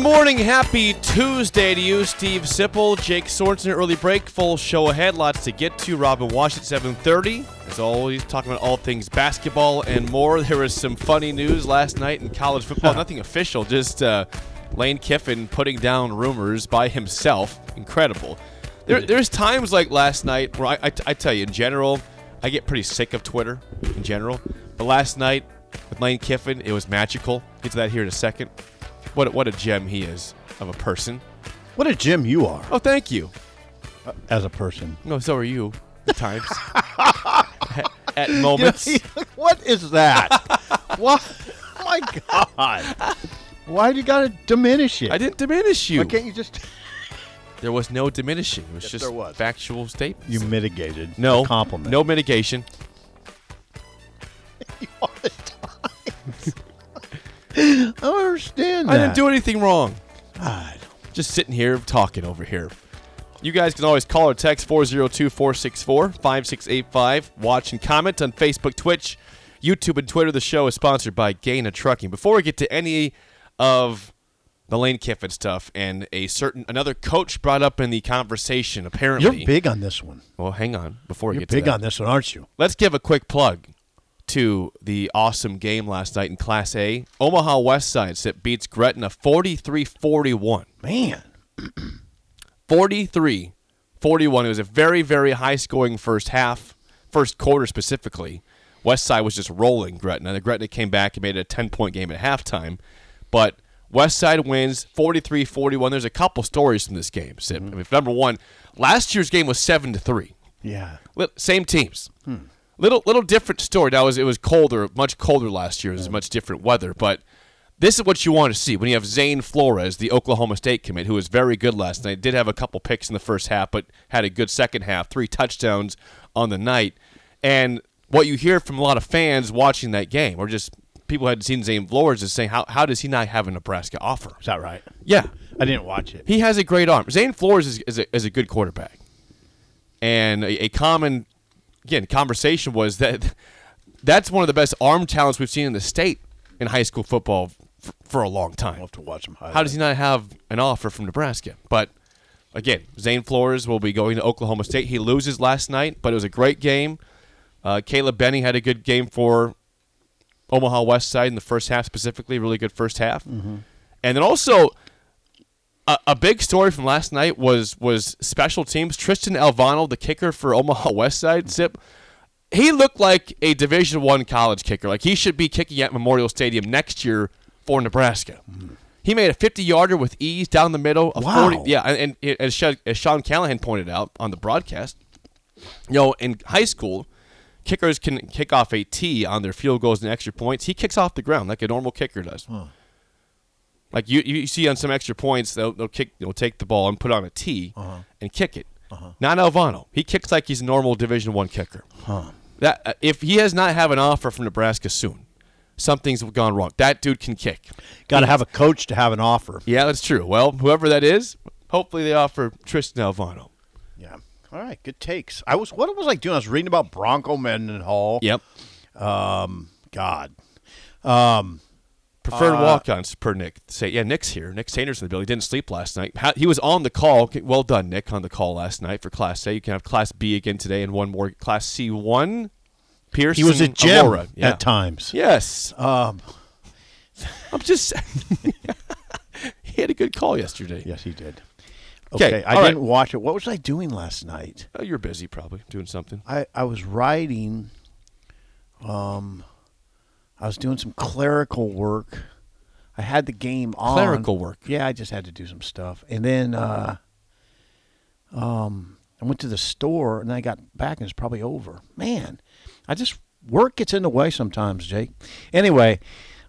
Morning, happy Tuesday to you, Steve Sipple, Jake Sorensen. Early break, full show ahead, lots to get to. Robin Wash at 7:30, as always, talking about all things basketball and more. There was some funny news last night in college football. Nothing official, just uh, Lane Kiffin putting down rumors by himself. Incredible. There, there's times like last night where I, I, I tell you, in general, I get pretty sick of Twitter in general. But last night with Lane Kiffin, it was magical. Get to that here in a second. What a, what a gem he is of a person. What a gem you are Oh, thank you. Uh, as a person. No, so are you at times. at moments. what is that? what? Oh my God! Why do you got to diminish it? I didn't diminish you. Why can't you just? There was no diminishing. It was Yes, just there was. factual statements. You mitigated. no the compliment. No mitigation. the time. I don't understand. I didn't do anything wrong. God. Just sitting here talking over here. You guys can always call or text 402 464 5685. Watch and comment on Facebook, Twitch, YouTube, and Twitter. The show is sponsored by Gana Trucking. Before we get to any of the Lane Kiffin stuff and a certain another coach brought up in the conversation, apparently. You're big on this one. Well, hang on. Before we You're get to big on this one, aren't you? Let's give a quick plug to the awesome game last night in Class A. Omaha West Side sit beats Gretna 43 41. Man, 43 41. It was a very, very high scoring first half, first quarter specifically. West Side was just rolling Gretna. The Gretna came back and made it a 10 point game at halftime. But West Side wins 43 41. There's a couple stories from this game, Sip. Mm-hmm. I mean, number one, last year's game was 7 to 3. yeah. Same teams. Hmm. Little little different story. Now it was it was colder, much colder last year. It was much different weather, but this is what you want to see when you have Zane Flores, the Oklahoma State commit, who was very good last night. Did have a couple picks in the first half, but had a good second half. Three touchdowns on the night, and what you hear from a lot of fans watching that game, or just people who hadn't seen Zane Flores, is saying how how does he not have a Nebraska offer? Is that right? Yeah, I didn't watch it. he has a great arm. Zane Flores is, is, a, is a good quarterback. And a, a common, again, conversation was that that's one of the best arm talents we've seen in the state in high school football f- for a long I'll time. have to watch them. How does he not have an offer from Nebraska? But again, Zane Flores will be going to Oklahoma State. He loses last night, but it was a great game. Uh, Caleb Benny had a good game for Omaha West Side in the first half, specifically, really good first half. And then also, a, a big story from last night was was special teams. Tristan Alvano, the kicker for Omaha West Side, Sip. He looked like a Division One college kicker. Like he should be kicking at Memorial Stadium next year for Nebraska. He made a 50 yarder with ease down the middle. A Wow. 40, yeah, and, and as, Sha- as Sean Callahan pointed out on the broadcast, you know, in high school, kickers can kick off a tee on their field goals and extra points. He kicks off the ground like a normal kicker does. Like you, you see on some extra points, they'll, they'll kick, they'll take the ball and put on a tee uh-huh. and kick it. Uh-huh. Not Alvano. He kicks like he's a normal Division One kicker. That uh, if he has not have an offer from Nebraska soon, something's gone wrong. That dude can kick. Got to have a coach to have an offer. Yeah, that's true. Well, whoever that is, hopefully they offer Tristan Alvano. Yeah. All right. Good takes. I was. What was I doing? I was reading about Bronco Mendenhall. Yep. Um, God. Um, Preferred Uh, walk-ons per Nick. Say, yeah, Nick's here. Nick Sanders in the building. He didn't sleep last night. He was on the call. Well done, Nick, on the call last night for Class A. You can have Class B again today and one more Class C one. Pierce. He was a gem. Yeah. at times. Yes. Um. I'm just. he had a good call yesterday. Yes, he did. Okay. I didn't watch it. What was I doing last night? Oh, you're busy, probably doing something. I, I was writing. Um, I was doing some clerical work. I had the game on. Clerical work? Yeah, I just had to do some stuff, and then uh, Um, I went to the store and I got back and it's probably over. Man, I just work gets in the way sometimes, Jake. Anyway,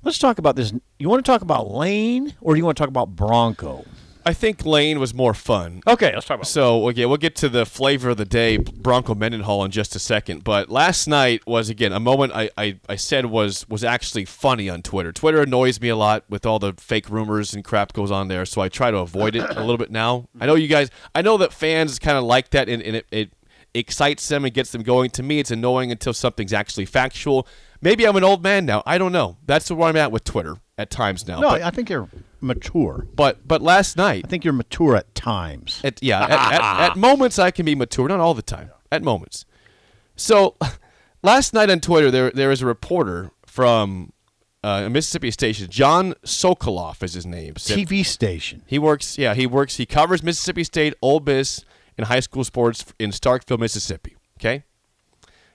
let's talk about this. You want to talk about Lane or do you want to talk about Bronco? I think Lane was more fun. Okay, let's talk about. So okay, we'll get to the flavor of the day, Bronco Mendenhall, in just a second. But last night was again a moment I, I, I said was was actually funny on Twitter. Twitter annoys me a lot with all the fake rumors and crap goes on there, so I try to avoid it a little bit now. I know you guys. I know that fans kind of like that, and, and it, it excites them and gets them going. To me, it's annoying until something's actually factual. Maybe I'm an old man now. I don't know. That's where I'm at with Twitter at times now. No, but, I think you're mature. but but last night I think you're mature at times. at, yeah, at, at, at moments I can be mature, not all the time. At moments. So, last night on Twitter, there there is a reporter from uh, a Mississippi station. John Sokoloff is his name. TV station. He works. Yeah, he works. He covers Mississippi State, Ole Miss, and high school sports in Starkville, Mississippi. Okay.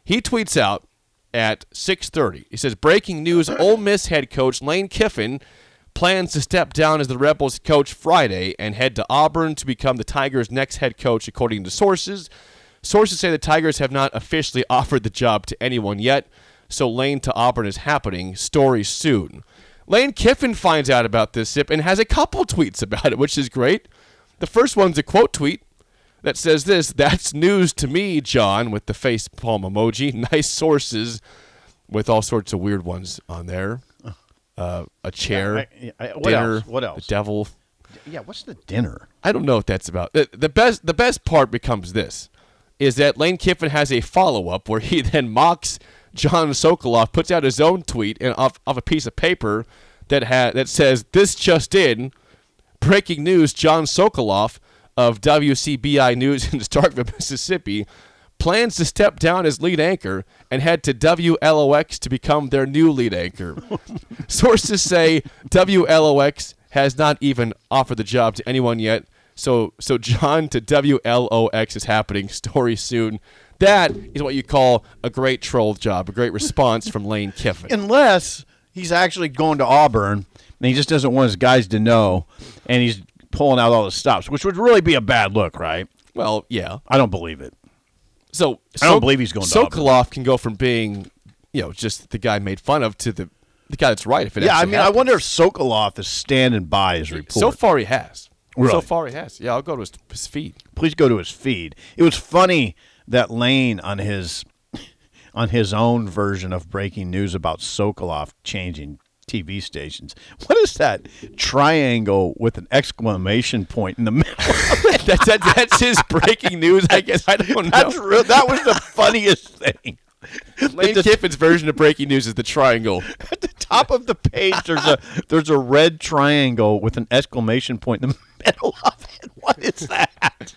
He tweets out at 6:30. He says, "Breaking news: Ole Miss head coach Lane Kiffin plans to step down as the Rebels coach Friday and head to Auburn to become the Tigers' next head coach, according to sources. Sources say the Tigers have not officially offered the job to anyone yet, so Lane to Auburn is happening. Story soon." Lane Kiffin finds out about this Sip and has a couple tweets about it, which is great. The first one's a quote tweet that says this That's news to me, John, with the face palm emoji. Nice sources with all sorts of weird ones on there. Uh, a chair, I- I- what dinner, else? What the else? devil. Yeah, what's the dinner? I don't know what that's about. The, the best the best part becomes this is that Lane Kiffin has a follow up where he then mocks John Sokoloff, puts out his own tweet and off, off a piece of paper that ha- that says this just in breaking news John Sokoloff of WCBI News in Starkville, Mississippi plans to step down as lead anchor and head to WLOX to become their new lead anchor. Sources say WLOX has not even offered the job to anyone yet. So so John to WLOX is happening. Story soon. That is what you call a great troll job, a great response from Lane Kiffin. Unless he's actually going to Auburn and he just doesn't want his guys to know, and he's pulling out all the stops, which would really be a bad look, right? Well, yeah. I don't believe it. So I don't believe he's going Auburn. Sokoloff can go from being, you know, just the guy made fun of to the the guy that's right. If it Yeah, I mean, I wonder if Sokoloff is standing by his report. So far, he has. So far, he has. Yeah, I'll go to his, his feed. please go to his feed. It was funny that Lane on his on his own version of breaking news about Sokoloff changing TV stations. What is that triangle with an exclamation point in the middle? that, that, that's his breaking news. I guess I don't know. That's real, that was the funniest thing. Lane the- Kiffin's version of breaking news is the triangle. At the top of the page, there's a there's a red triangle with an exclamation point in the middle of it. What is that?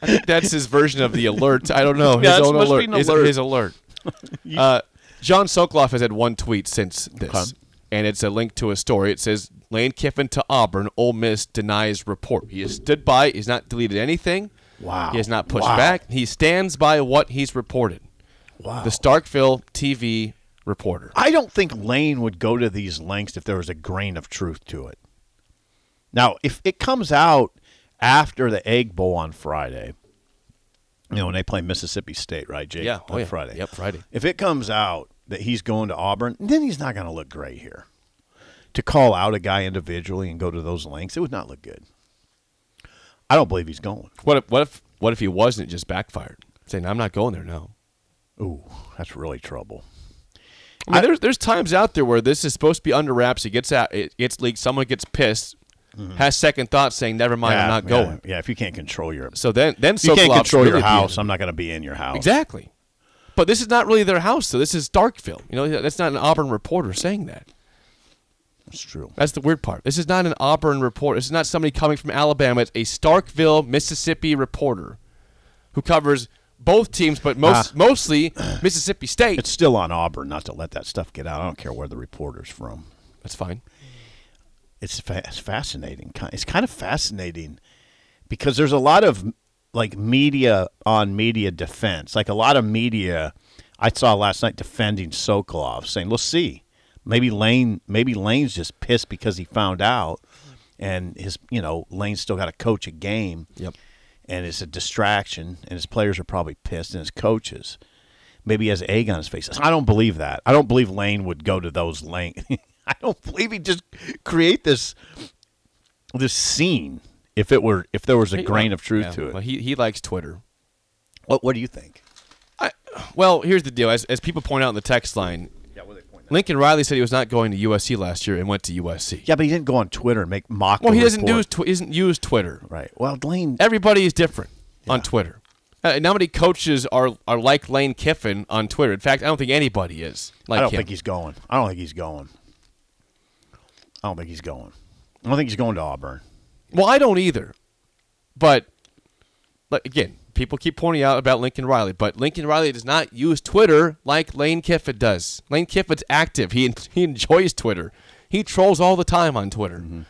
I think that's his version of the alert. I don't know. His Yeah, own must be alert. an His, alert. his alert. uh, John Sokoloff has had one tweet since this, Okay. And it's a link to a story. It says Lane Kiffin to Auburn. Ole Miss denies report. He has stood by. He's not deleted anything. Wow. He has not pushed Wow. back. He stands by what he's reported. Wow. The Starkville TV reporter. I don't think Lane would go to these lengths if there was a grain of truth to it. Now, if it comes out after the Egg Bowl on Friday, you know, when they play Mississippi State, right, Jake? Yeah. Oh, on yeah. Friday. Yep, Friday. If it comes out that he's going to Auburn, then he's not going to look great here. To call out a guy individually and go to those lengths, it would not look good. I don't believe he's going. What if what if what if he wasn't just backfired? Saying I'm not going there now. Ooh, that's really trouble. I mean, there's there's times out there where this is supposed to be under wraps. It gets out, it gets leaked. Someone gets pissed, has second thoughts, saying, "Never mind, I'm not Mm-hmm. yeah, going." Yeah, if you can't control your So then, then if you can't control your house. I'm not going to be in your house. exactly. But this is not really their house, though. This is Starkville. You know, that's not an Auburn reporter saying that. That's true. That's the weird part. This is not an Auburn reporter. This is not somebody coming from Alabama. It's a Starkville, Mississippi reporter who covers both teams, but most ah. mostly Mississippi State. It's still on Auburn not to let that stuff get out. I don't care where the reporter's from. that's fine. It's, fa- it's fascinating. It's kind of fascinating because there's a lot of like media on media defense. Like a lot of media I saw last night defending Sokoloff, saying, "Let's see, maybe Lane, maybe Lane's just pissed because he found out, and his, you know, Lane's still got to coach a game." Yep. and it's a distraction, and his players are probably pissed, and his coaches. Maybe he has egg on his face. I don't believe that. I don't believe Lane would go to those lengths. I don't believe he'd just create this this scene if it were if there was a grain of truth Yeah, to it. Well, he he likes Twitter. what What do you think? Well, here's the deal. As, as people point out in the text line, Lincoln Riley said he was not going to USC last year and went to USC. Yeah, but he didn't go on Twitter and make mock. Well, he doesn't report. use tw- isn't use Twitter. right. Well, Lane. Everybody is different on Twitter. Uh, not many coaches are are like Lane Kiffin on Twitter. In fact, I don't think anybody is like I don't him. think he's going. I don't think he's going. I don't think he's going. I don't think he's going to Auburn. Well, I don't either. But like again, people keep pointing out about Lincoln Riley, but Lincoln Riley does not use Twitter like Lane Kiffin does. Lane Kiffin's active. He he enjoys Twitter. He trolls all the time on Twitter. Mm-hmm.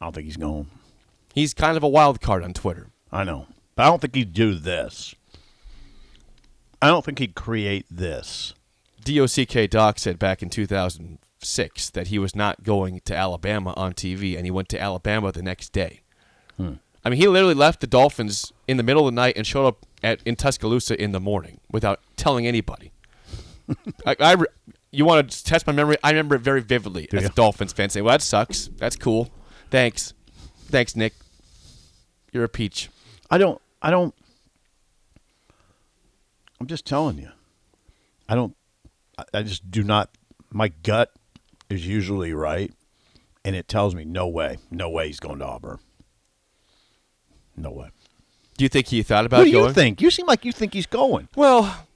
I don't think he's going. He's kind of a wild card on Twitter. I know, but I don't think he'd do this. I don't think he'd create this. DOCK Doc said back in 2006 that he was not going to Alabama on TV, and he went to Alabama the next day. Hmm. I mean, he literally left the Dolphins in the middle of the night and showed up at in Tuscaloosa in the morning without telling anybody. I, I you want to test my memory? I remember it very vividly as a ya? Dolphins fan saying, "Well, that sucks. That's cool. Thanks, thanks, Nick. You're a peach." I don't. I don't. I'm just telling you. I don't. I just do not. My gut is usually right, and it tells me no way, no way he's going to Auburn. No way. Do you think he thought about What do going? you think? You seem like you think he's going. Well,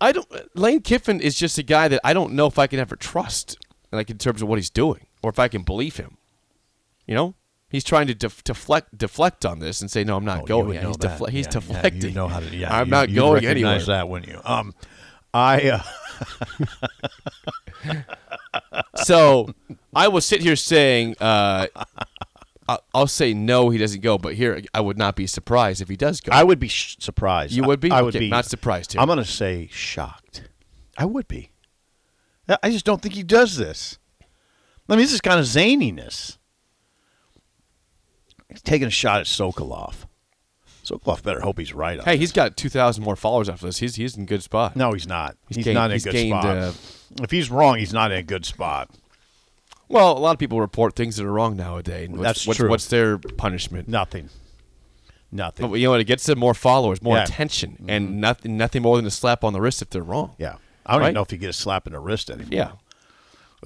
I don't. Lane Kiffin is just a guy that I don't know if I can ever trust, like in terms of what he's doing, or if I can believe him. You know, he's trying to def- deflect deflect on this and say, "No, I'm not Oh, going." Yeah, he's, defle- he's Yeah, deflecting. Yeah, you know how to. Yeah, I'm you- not going recognize anywhere. that, wouldn't you? Um, I. Uh, so I will sit here saying, uh, I'll say no, he doesn't go. But here, I would not be surprised if he does go. I would be sh- surprised. You would be? I, I would Okay, be not surprised here. I'm going to say shocked. I would be. I- I just don't think he does this. I mean, this is kind of zaniness. He's taking a shot at Sokoloff. Sokoloff better hope he's right. On hey, he's got two thousand more followers after this. He's he's in a good spot. no, he's not. He's He's, gained- not in a he's good gained, spot. uh, if he's wrong, he's not in a good spot. Well, a lot of people report things that are wrong nowadays. What's, That's what's, true. What's their punishment? Nothing. Nothing. But you know what? It gets them more followers, more Yeah. Mm-hmm. attention, and nothing nothing more than a slap on the wrist if they're wrong. yeah. I don't Right? even know if you get a slap in the wrist anymore. Yeah.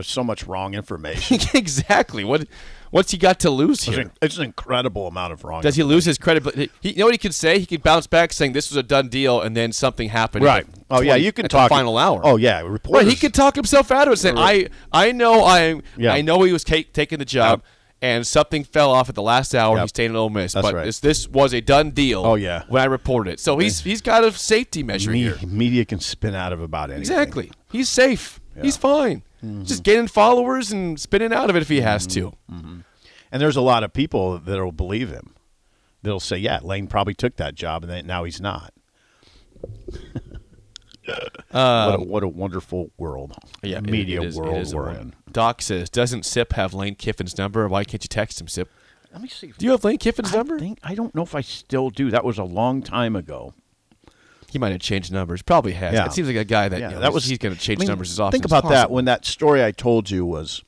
There's so much wrong information. exactly. What what's he got to lose It's here? an, it's an incredible amount of wrong. Does he lose his credibility? He, you know what he could say? He could bounce back saying this was a done deal, and then something happened. Right. Oh yeah, you can talk the final hour. Oh yeah, Right, he could talk himself out of it, saying, "I, I know, I, Yeah. I know he was taking the job, Yep. and something fell off at the last hour. Yep. He stayed in Ole Miss, That's but right. this, this was a done deal. Oh, yeah. when I reported it, so he's he's got a safety measure Me- here. media can spin out of about anything. Exactly, he's safe. He's fine. Mm-hmm. Just gaining followers and spinning out of it if he has to. And there's a lot of people that'll believe him. They'll say, "Yeah, Lane probably took that job, and now he's not." what, a, what a wonderful world, Um, Yeah, it- media it is- world we're wor- in. Doc says, "Doesn't Sip have Lane Kiffin's number? Why can't you text him, Sip? Let me see. Do you have Lane Kiffin's I number? think I don't know if I still do. That was a long time ago. He might have changed numbers. Probably has. Yeah. It seems like a guy that, Yeah, you know, that was he's going to change I mean, numbers as often. Think about that when that story I told you was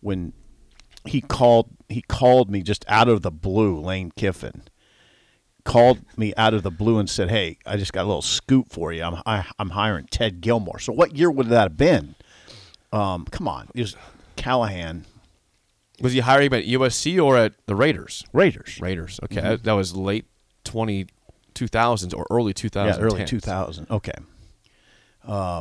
when he called he called me just out of the blue, Lane Kiffin called me out of the blue and said, "Hey, I just got a little scoop for you. I'm I, I'm hiring Ted Gilmore." So what year would that have been? Um, come on, it was Callahan was he hiring at USC or at the Raiders? Raiders. Raiders. Okay, that, that was late 20, 2000s or early 2010s. Mm-hmm. Yeah, early 2000. Okay.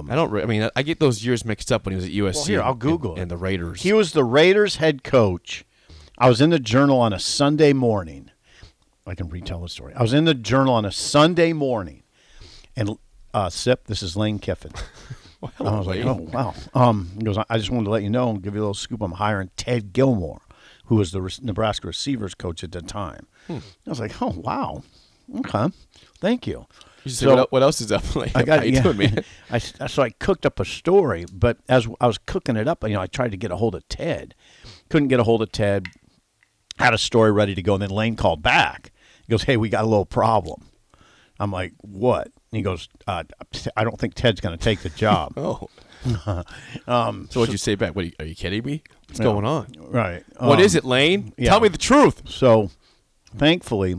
I don't. re- I mean, I get those years mixed up when he was at USC. Well, here, I'll Google and, it. and the Raiders. He was the Raiders head coach. I was in the journal on a Sunday morning. I can retell the story. I was in the journal on a Sunday morning, and uh, Sip, this is Lane Kiffin. I was like, oh wow. Um, he goes, I just wanted to let you know and give you a little scoop. I'm hiring Ted Gilmore, who was the Nebraska receivers coach at the time. Hmm. I was like, oh wow, okay, thank you. You say, So- what, what else is up? Like, I got you yeah. doing, man? I, so I cooked up a story, but as I was cooking it up, you know, I tried to get a hold of Ted, couldn't get a hold of Ted. Had a story ready to go, and then Lane called back He goes, "Hey, we got a little problem." I'm like, "What?" And he goes, uh, "I don't think Ted's going to take the job." Oh. um, so what'd you say back? What are you, are you kidding me? What's going on? Right. What Um, is it, Lane? yeah. Tell me the truth. So, thankfully,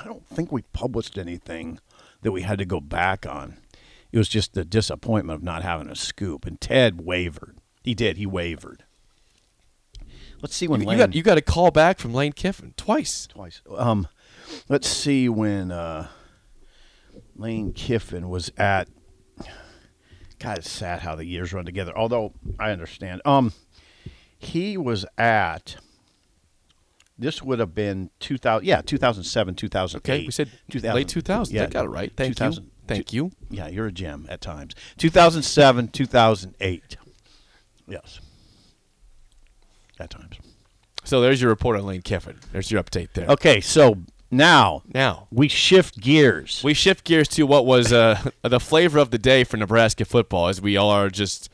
I don't think we published anything that we had to go back on. It was just the disappointment of not having a scoop. And Ted wavered. He did. He wavered. Let's see when You, Lane got you got a call back from Lane Kiffin twice. twice. Um, let's see when uh, Lane Kiffin was at. God, it's sad how the years run together. Although I understand. Um, he was at. This would have been two thousand. Yeah, two thousand seven, two thousand eight. Okay, we said 2000 late 2000s. I got it right. Thank you. Thank you. Yeah, you're a gem at times. Two thousand seven, two thousand eight. Yes. At times. So there's your report on Lane Kiffin. There's your update there. Okay, so now Now we shift gears. we shift gears to what was uh, the flavor of the day for Nebraska football, as we all are just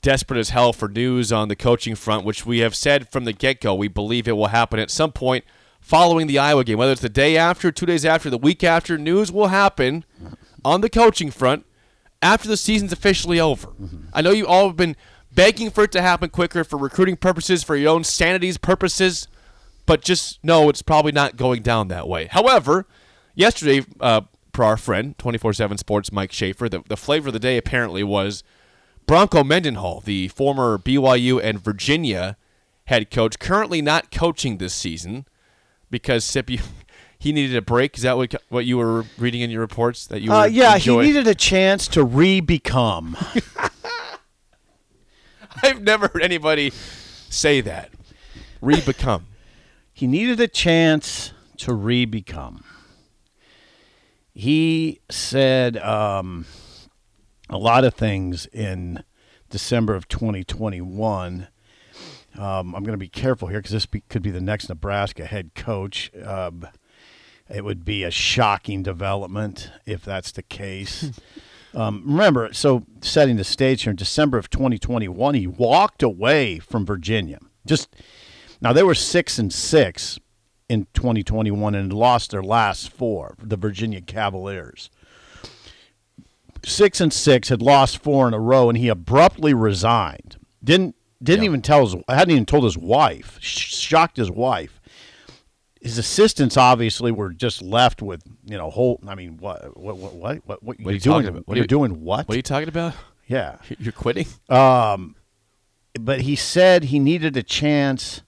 desperate as hell for news on the coaching front, which we have said from the get go we believe it will happen at some point following the Iowa game, whether it's the day after, two days after, the week after. News will happen on the coaching front after the season's officially over. I know you all have been begging for it to happen quicker for recruiting purposes, for your own sanity's purposes, but just know it's probably not going down that way. However, yesterday, uh, per our friend, 24 7 Sports Mike Schaefer, the, the flavor of the day apparently was Bronco Mendenhall, the former BYU and Virginia head coach, currently not coaching this season because Sip, you, he needed a break. Is that what, what you were reading in your reports? That you Uh, were yeah, enjoying? he needed a chance to re-become. I've never heard anybody say that. Re-become. he needed a chance to re-become. He said um, a lot of things in December of 2021. Um, I'm going to be careful here because this be, could be the next Nebraska head coach. Um, it would be a shocking development if that's the case. um, remember, so setting the stage here in December of 2021, he walked away from Virginia. Just now, they were six and six in 2021 and lost their last four. The Virginia Cavaliers, six and six, had lost four in a row, and he abruptly resigned. Didn't didn't even tell his hadn't even told his wife. Sh- shocked his wife. His assistants obviously were just left with you know whole. I mean, what what what what what, what, are you're you doing? talking about? What are you're doing what? What are you talking about? yeah, You're quitting? Um, but he said he needed a chance.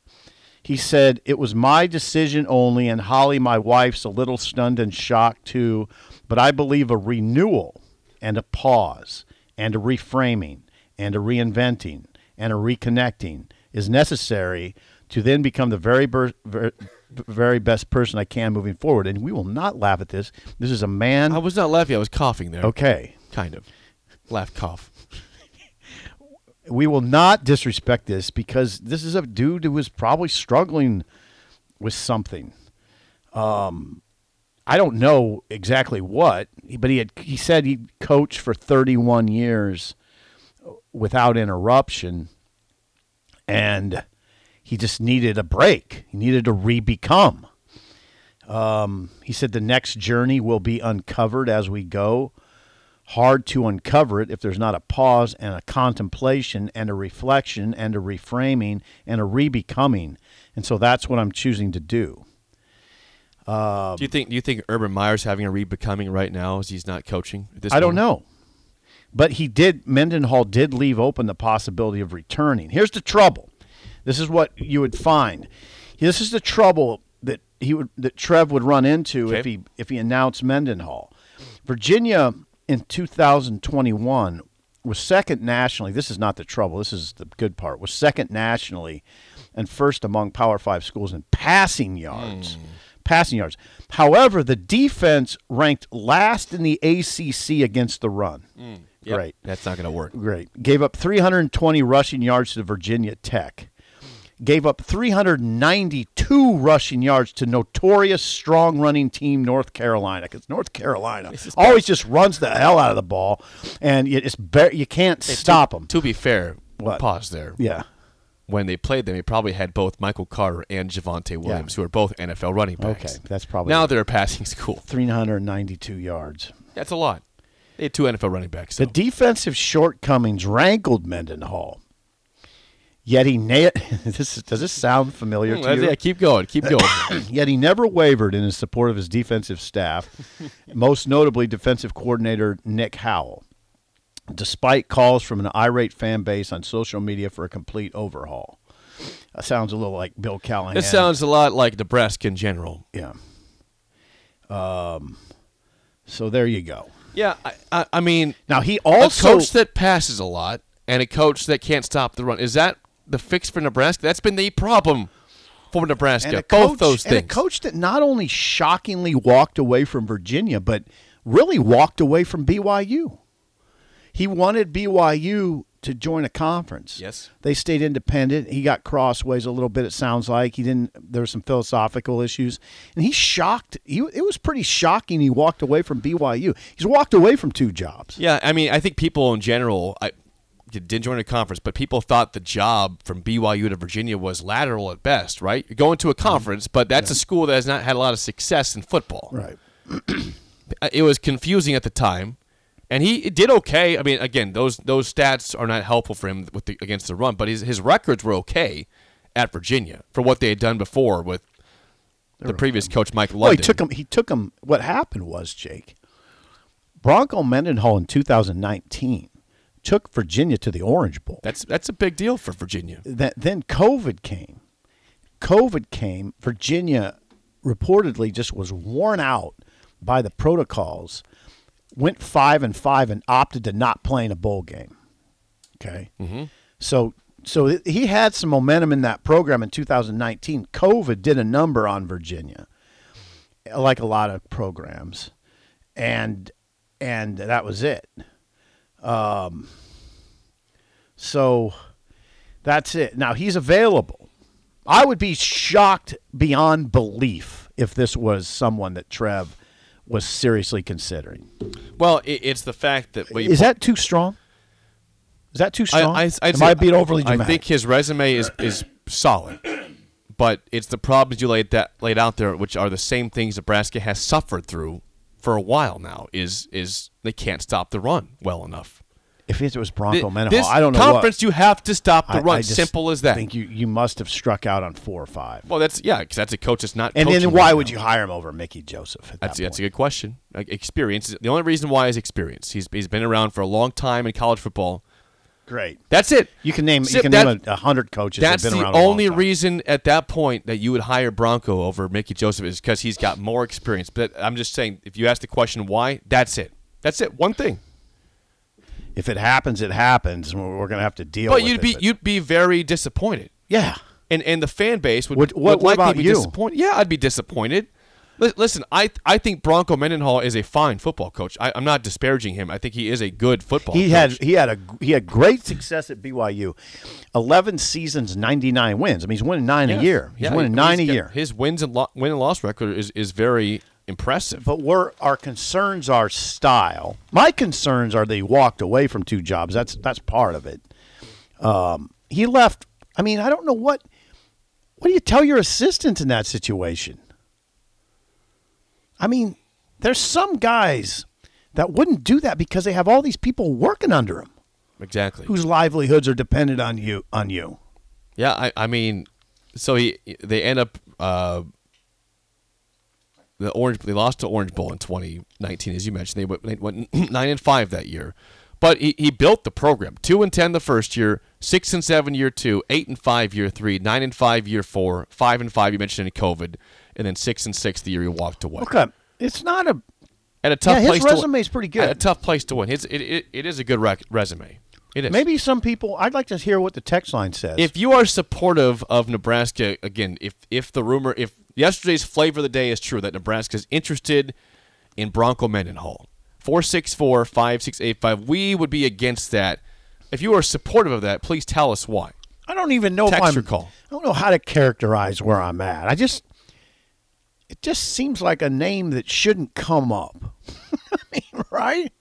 He said it was my decision only, and Holly, my wife's, a little stunned and shocked too. But I believe a renewal and a pause and a reframing and a reinventing and a reconnecting is necessary to then become the very, ber- ver- very best person I can moving forward. And we will not laugh at this. This is a man. I was not laughing. I was coughing there. okay. Kind of. Laugh, cough. we will not disrespect this because this is a dude who was probably struggling with something. Um, I don't know exactly what, but he had he said he coached for 31 years without interruption, and he just needed a break. He needed to re-become. Um, he said the next journey will be uncovered as we go hard to uncover it if there's not a pause and a contemplation and a reflection and a reframing and a rebecoming. And so that's what I'm choosing to do. Um, do you think? Do you think Urban Meyer's having a re-becoming right now as he's not coaching? This I don't moment? know. But he did Mendenhall did leave open the possibility of returning. Here's the trouble. This is what you would find. This is the trouble that he would that Trev would run into if he if he announced Mendenhall. Virginia in 2021 was second nationally. This is not the trouble. This is the good part. Was second nationally and first among Power 5 schools in passing yards. Hmm. Passing yards. However, the defense ranked last in the ACC against the run. Mm, yep, Great. That's not going to work. Great. Gave up 320 rushing yards to Virginia Tech. Gave up 392 rushing yards to notorious strong running team North Carolina because North Carolina always just runs the hell out of the ball, and it's you can't stop them. To be fair, What? pause there. Yeah. When they played them, they probably had both Michael Carter and Javonte Williams, who are both NFL running backs. Okay, that's probably now they're passing school. 392 yards. That's a lot. They had two NFL running backs. The defensive shortcomings rankled Mendenhall. Yet he na- this does this sound familiar to you? yeah, keep going, keep going. Yet he never wavered in his support of his defensive staff, most notably defensive coordinator Nick Howell, despite calls from an irate fan base on social media for a complete overhaul. That sounds a little like Bill Callahan. this sounds a lot like Nebraska in general. yeah. Um, so there you go. Yeah, I, I, I mean, Now he a also coach that passes a lot and a coach that can't stop the run is that the fix for Nebraska? That's been the problem for Nebraska. a Both coach, those and a things. coach that not only shockingly walked away from Virginia, but really walked away from BYU. He wanted BYU to join a conference. Yes. They stayed independent. He got crossways a little bit. It sounds like he didn't. There were some philosophical issues, and he shocked. He, it was pretty shocking. He walked away from BYU. He's walked away from two jobs. Yeah, I mean, I think people in general I didn't join a conference, but people thought the job from BYU to Virginia was lateral at best, right? You're going to a conference, but that's a school that has not had a lot of success in football. Right. It was confusing at the time, and he did okay. I mean, again, those those stats are not helpful for him with the, against the run, but his his records were okay at Virginia for what they had done before with the previous coach Mike London. Well, he took him. He took him. What happened was Jake Bronco Mendenhall in 2019 took Virginia to the Orange Bowl. That's that's a big deal for Virginia. that then COVID came. COVID came. Virginia reportedly just was worn out by the protocols. Went five and five and opted to not play in a bowl game. Okay, mm-hmm. so so he had some momentum in that program in 2019. COVID did a number on Virginia, like a lot of programs, and and that was it. Um, so that's it. Now he's available. I would be shocked beyond belief if this was someone that Trev was seriously considering. Well, it, it's the fact that Is that too strong? Is that too strong? I, I, I'd Am I being overly dramatic? I think his resume is is solid, but it's the problems you laid that laid out there, which are the same things Nebraska has suffered through for a while now. Is is they can't stop the run well enough. If it was Bronco Mendenhall, this I don't know conference, what. you have to stop the I- run. I Simple as that. I think you, you must have struck out on four or five. well, that's yeah, because that's a coach that's not. and then why right would now. you hire him over Mickey Joseph? At That's that that's a good question. Like, experience. The only reason why is experience. He's he's been around for a long time in college football. great. That's it. You can name you can name a, hundred coaches. that have been the around a long only reason at that point that you would hire Bronco over Mickey Joseph is because he's got more experience. But I'm just saying, if you ask the question why, that's it. That's it. One thing. If it happens, it happens, and we're, going to have to deal. But with you'd it, be but- you'd be very disappointed, yeah. and and the fan base would What- what- would likely about be you? disappointed. Yeah, I'd be disappointed. Li- Listen, I I think Bronco Mendenhall is a fine football coach. I, I'm not disparaging him. I think he is a good football. He coach. had he had a he had great success at BYU, eleven seasons, ninety nine wins. I mean, he's winning nine Yeah. a year. He's Yeah, winning he- nine a year. His wins and lo- win and loss record is is very impressive. But where our concerns are style. My concerns are they walked away from two jobs. That's that's part of it. Um, he left. I mean, I don't know what. What do you tell your assistants in that situation? I mean, there's some guys that wouldn't do that because they have all these people working under them exactly. whose livelihoods are dependent on you. On you. Yeah, I, I mean, so he they end up uh, the orange they lost to Orange Bowl in 2019, as you mentioned. They went, they went nine and five that year, but he, he built the program two and ten the first year, six and seven year two, eight and five year three, nine and five year four, five and five you mentioned in COVID, and then six and six the year he walked away. Okay, it's not a. At a tough Yeah, his place to win. resume's pretty good. At a tough place to win. It's, it, it, it is a good rec- resume. It is. Maybe some people. I'd like to hear what the text line says. if you are supportive of Nebraska, again, if if the rumor, if yesterday's flavor of the day is true that Nebraska is interested in Bronco Mendenhall, 464 5685, we would be against that. If you are supportive of that, please tell us why. I don't even know Text if I'm. call. I don't know how to characterize where I'm at. I just. It just seems like a name that shouldn't come up. I mean, right?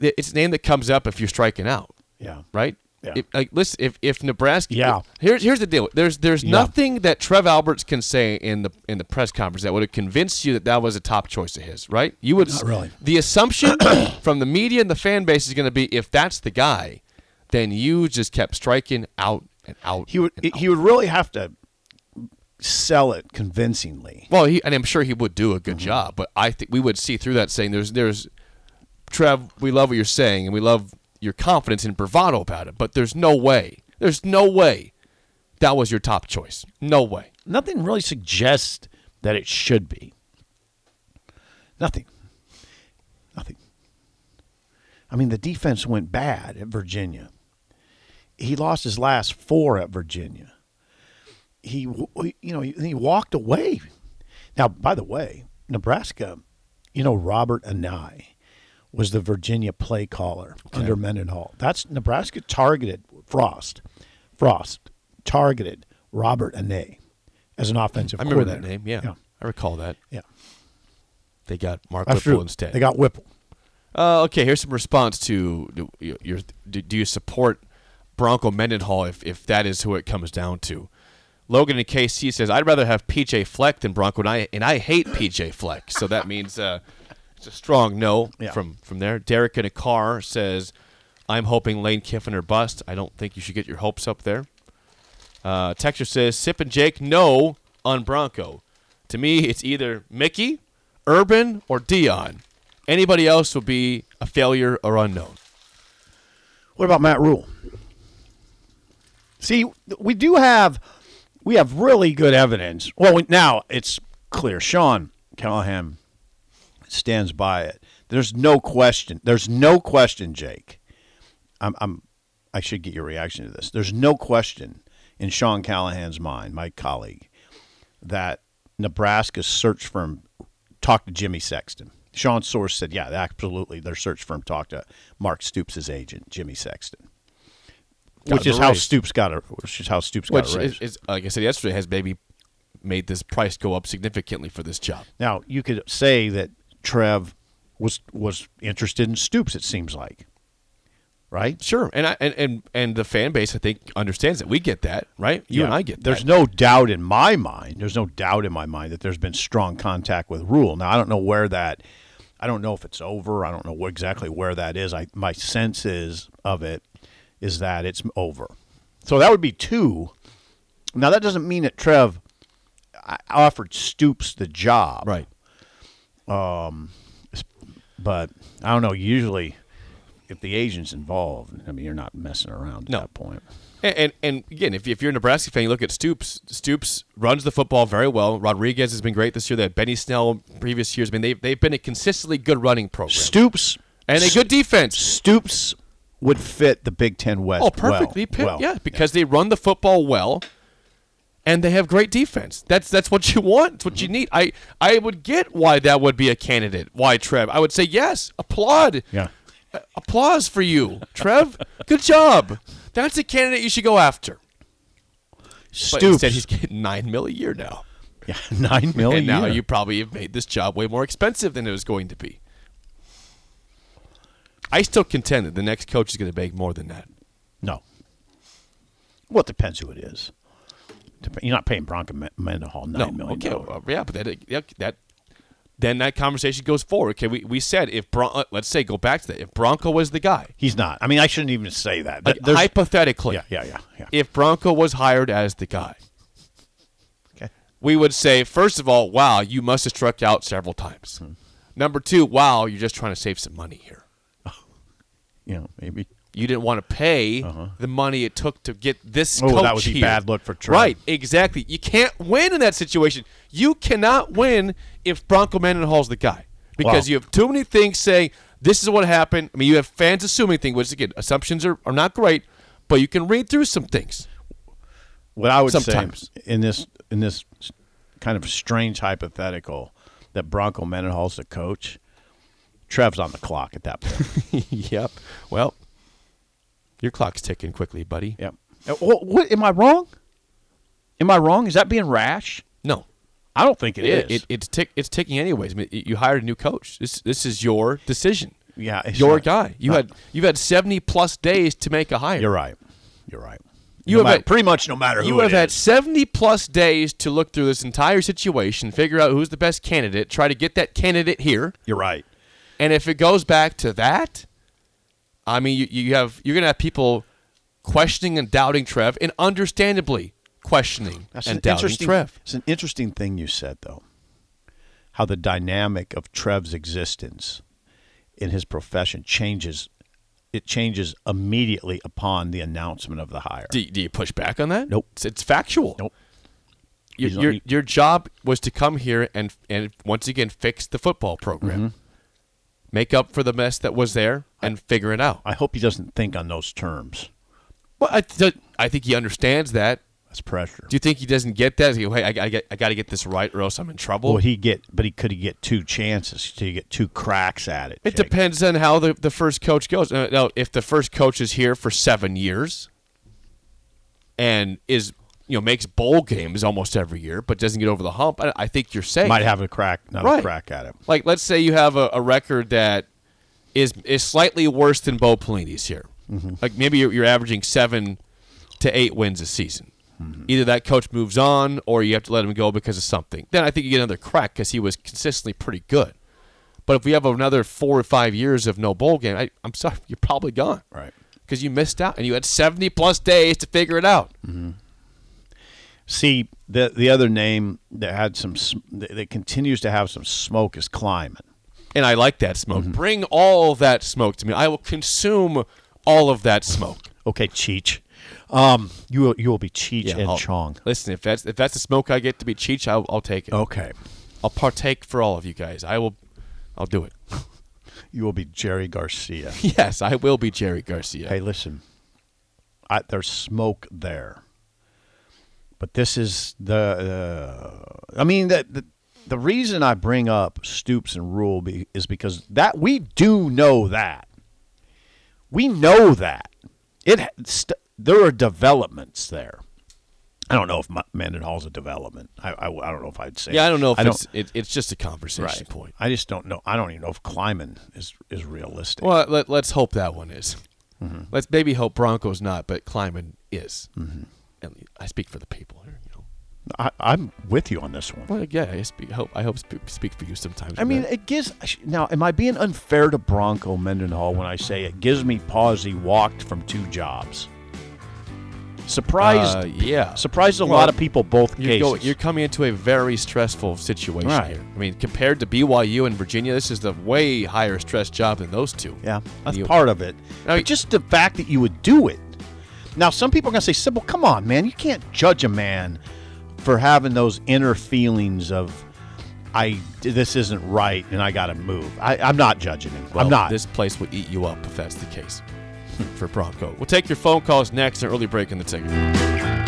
It's a name that comes up if you're striking out, Yeah. right? Yeah. If, like, listen, if if Nebraska, Yeah. here's here's the deal. There's there's Yeah. nothing that Trev Alberts can say in the in the press conference that would have convinced you that that was a top choice of his, right? You would Not really. The assumption from the media and the fan base is going to be if that's the guy, then you just kept striking out and out. He would and out. he would really have to sell it convincingly. Well, he and I'm sure he would do a good Mm-hmm. job, but I think we would see through that saying there's there's Trev, we love what you're saying and we love your confidence and bravado about it, but there's no way. There's no way that was your top choice. No way. Nothing really suggests that it should be. Nothing. Nothing. I mean, the defense went bad at Virginia. He lost his last four at Virginia. He, you know, he, walked away. Now, by the way, Nebraska, you know, Robert Anae was the Virginia play caller under Mendenhall. That's Nebraska targeted Frost. Frost targeted Robert Anae as an offensive I remember that name. Yeah. I recall that. Yeah. They got Mark That's Whipple true. instead. They got Whipple. Uh, okay, here's some response to do, your, do, do you support Bronco Mendenhall if, if that is who it comes down to? Logan in KC says I'd rather have PJ Fleck than Bronco, and I and I hate PJ Fleck, so that means uh, it's a strong no Yeah. from from there. Derek in a car says I'm hoping Lane Kiffin or bust. I don't think you should get your hopes up there. Uh, Texture says Sip and Jake no on Bronco. To me, it's either Mickey, Urban, or Deion. Anybody else will be a failure or unknown. What about Matt Rhule? See, we do have we have really good evidence. Well, we- now it's clear. Sean Callahan stands by it. There's no question. There's no question, Jake. I'm, I'm I should get your reaction to this. There's no question in Sean Callahan's mind, my colleague, that Nebraska's search firm talked to Jimmy Sexton. Sean's source said, yeah, absolutely. Their search firm talked to Mark Stoops' agent, Jimmy Sexton. Got which is how. Stoops got a which is how Stoops got Which a raise. is, is, like I said yesterday, has maybe made this price go up significantly for this job. now you could say that Trev was was interested in Stoops. It seems like, right? Sure, and I and, and and the fan base I think understands it. We get that, right? You and I get that. There's that. no doubt in my mind. There's no doubt in my mind that there's been strong contact with Rhule. Now I don't know where that. I don't know if it's over. I don't know exactly where that is. I my sense is of it is that it's over. So that would be two. Now that doesn't mean that Trev offered Stoops the job, right. Um, but I don't know. Usually, if the agent's involved, I mean, you're not messing around at No. that point. And, and and again, if, if you're a Nebraska fan, you look at Stoops. Stoops runs the football very well. Rodriguez has been great this year. Had Benny Snell previous years. I mean, they've, they've been a consistently good running program Stoops and a good defense. Stoops would fit the Big Ten West. Oh, perfectly. Well, well. yeah, because they run the football well, and they have great defense. That's that's what you want. It's what you mm-hmm. need. I I would get why that would be a candidate. Why Trev? I would say yes. Applaud. Yeah. A- applause for you, Trev. Good job. That's a candidate you should go after. But Stoops. instead, he's getting nine mil a year now, yeah, nine million. and now you probably have made this job way more expensive than it was going to be. I still contend that the next coach is going to make more than that. no. Well, it depends who it is. You're not paying Bronco Men- Mendenhall nine no, million okay, well, yeah, but that, that then that conversation goes forward. Okay, we, we said if Bron- uh, let's say go back to that if Bronco was the guy, He's not. I mean, I shouldn't even say that. like, hypothetically, yeah, yeah, yeah, yeah. if Bronco was hired as the guy, Okay. we would say first of all, wow, you must have struck out several times. Hmm. Number two, wow, you're just trying to save some money here. You know, maybe. You didn't want to pay the money it took to get this Uh-huh. Oh, coach that would be here. bad look for Trev. Right, exactly. You can't win in that situation. You cannot win if Bronco Mendenhall's the guy because Wow. you have too many things saying this is what happened. I mean, you have fans assuming things, which again, assumptions are, are not great, but you can read through some things. What I would Sometimes. say in this in this kind of strange hypothetical that Bronco Mendenhall's the coach, Trev's on the clock at that point. yep. Well, your clock's ticking quickly, buddy. yep. Uh, What, what am I wrong? Am I wrong? Is that being rash? No, I don't think it it, is. it, it's tick, it's ticking anyways. I mean, you hired a new coach. This this is your decision. yeah, it's your not- guy. You not- had you've had seventy plus days to make a hire. You're right. You're right. You No have matter- had- pretty much no matter who You have had is. 70 plus days to look through this entire situation, figure out who's the best candidate, try to get that candidate here. You're right. And if it goes back to that, I mean, you, you have you're gonna have people questioning and doubting Trev, and understandably questioning That's and an doubting. Trev. It's an interesting thing you said though. How the dynamic of Trev's existence in his profession changes. It changes immediately upon the announcement of the hire. Do, do you push back on that? Nope. It's, it's factual. Nope. Your, your, your job was to come here and and once again fix the football program, Mm-hmm. Make up for the mess that was there, and figure it out. I hope he doesn't think on those terms. Well, I, th- I think he understands that. That's pressure. Do you think he doesn't get that? He hey, I, I, I got to get this right, or else I'm in trouble. Would he get? But he could he get two chances? He get two cracks at it? It Jake? depends on how the, the first coach goes. Now, if the first coach is here for seven years and is you know makes bowl games almost every year, but doesn't get over the hump, I, I think you're safe. Might have a crack, another Right. crack at it. like let's say you have a, a record that is is slightly worse than Bo Pelini's here. Mm-hmm. Like maybe you're, you're averaging seven to eight wins a season. Mm-hmm. Either that coach moves on, or you have to let him go because of something. Then I think you get another crack because he was consistently pretty good. But if we have another four or five years of no bowl game, I, I'm sorry, you're probably gone Right. because you missed out and you had 70 plus days to figure it out. See, the the other name that had some that continues to have some smoke is Kleiman. And I like that smoke. Mm-hmm. Bring all that smoke to me. I will consume all of that smoke. Okay, Cheech. Um, you will you will be Cheech and I'll- Chong. Listen, if that's if that's the smoke I get to be Cheech, I'll, I'll take it. Okay, I'll partake for all of you guys. I will. I'll do it. you will be Jerry Garcia. Yes, I will be Jerry Garcia. hey, listen, I, there's smoke there, but this is the. Uh, I mean that the, the reason I bring up Stoops and Rhule be, is because that we do know that. We know that it st- there are developments there. I don't know if Mendenhall's a development. I, I, I don't know if I'd say. yeah, I don't know if I it's it, it's just a conversation right. point. I just don't know. I don't even know if Kleiman is is realistic. Well, let, let's hope that one is. Mm-hmm. Let's maybe hope Broncos not, but Kleiman is. Mm-hmm. And I speak for the people here. You know. I, I'm with you on this one. Well, yeah, I speak. Hope I hope speak, speak for you sometimes. I mean, that. it gives. Now, am I being unfair to Bronco Mendenhall when I say it gives me pause he walked from two jobs? Surprised. Uh, yeah. surprised a Well, lot of people both You're, cases. go, you're coming into a very stressful situation Right. here. I mean, compared to BYU and Virginia, this is the way higher stress job than those two. yeah, that's You- part of it. Now, but just the fact that you would do it. Now, some people are going to say, Sybil, come on, man. You can't judge a man for having those inner feelings of, I this isn't right and I got to move. I, I'm not judging him. Well, I'm not. This place will eat you up if that's the case for Bronco. We'll take your phone calls next. An early break in the ticket.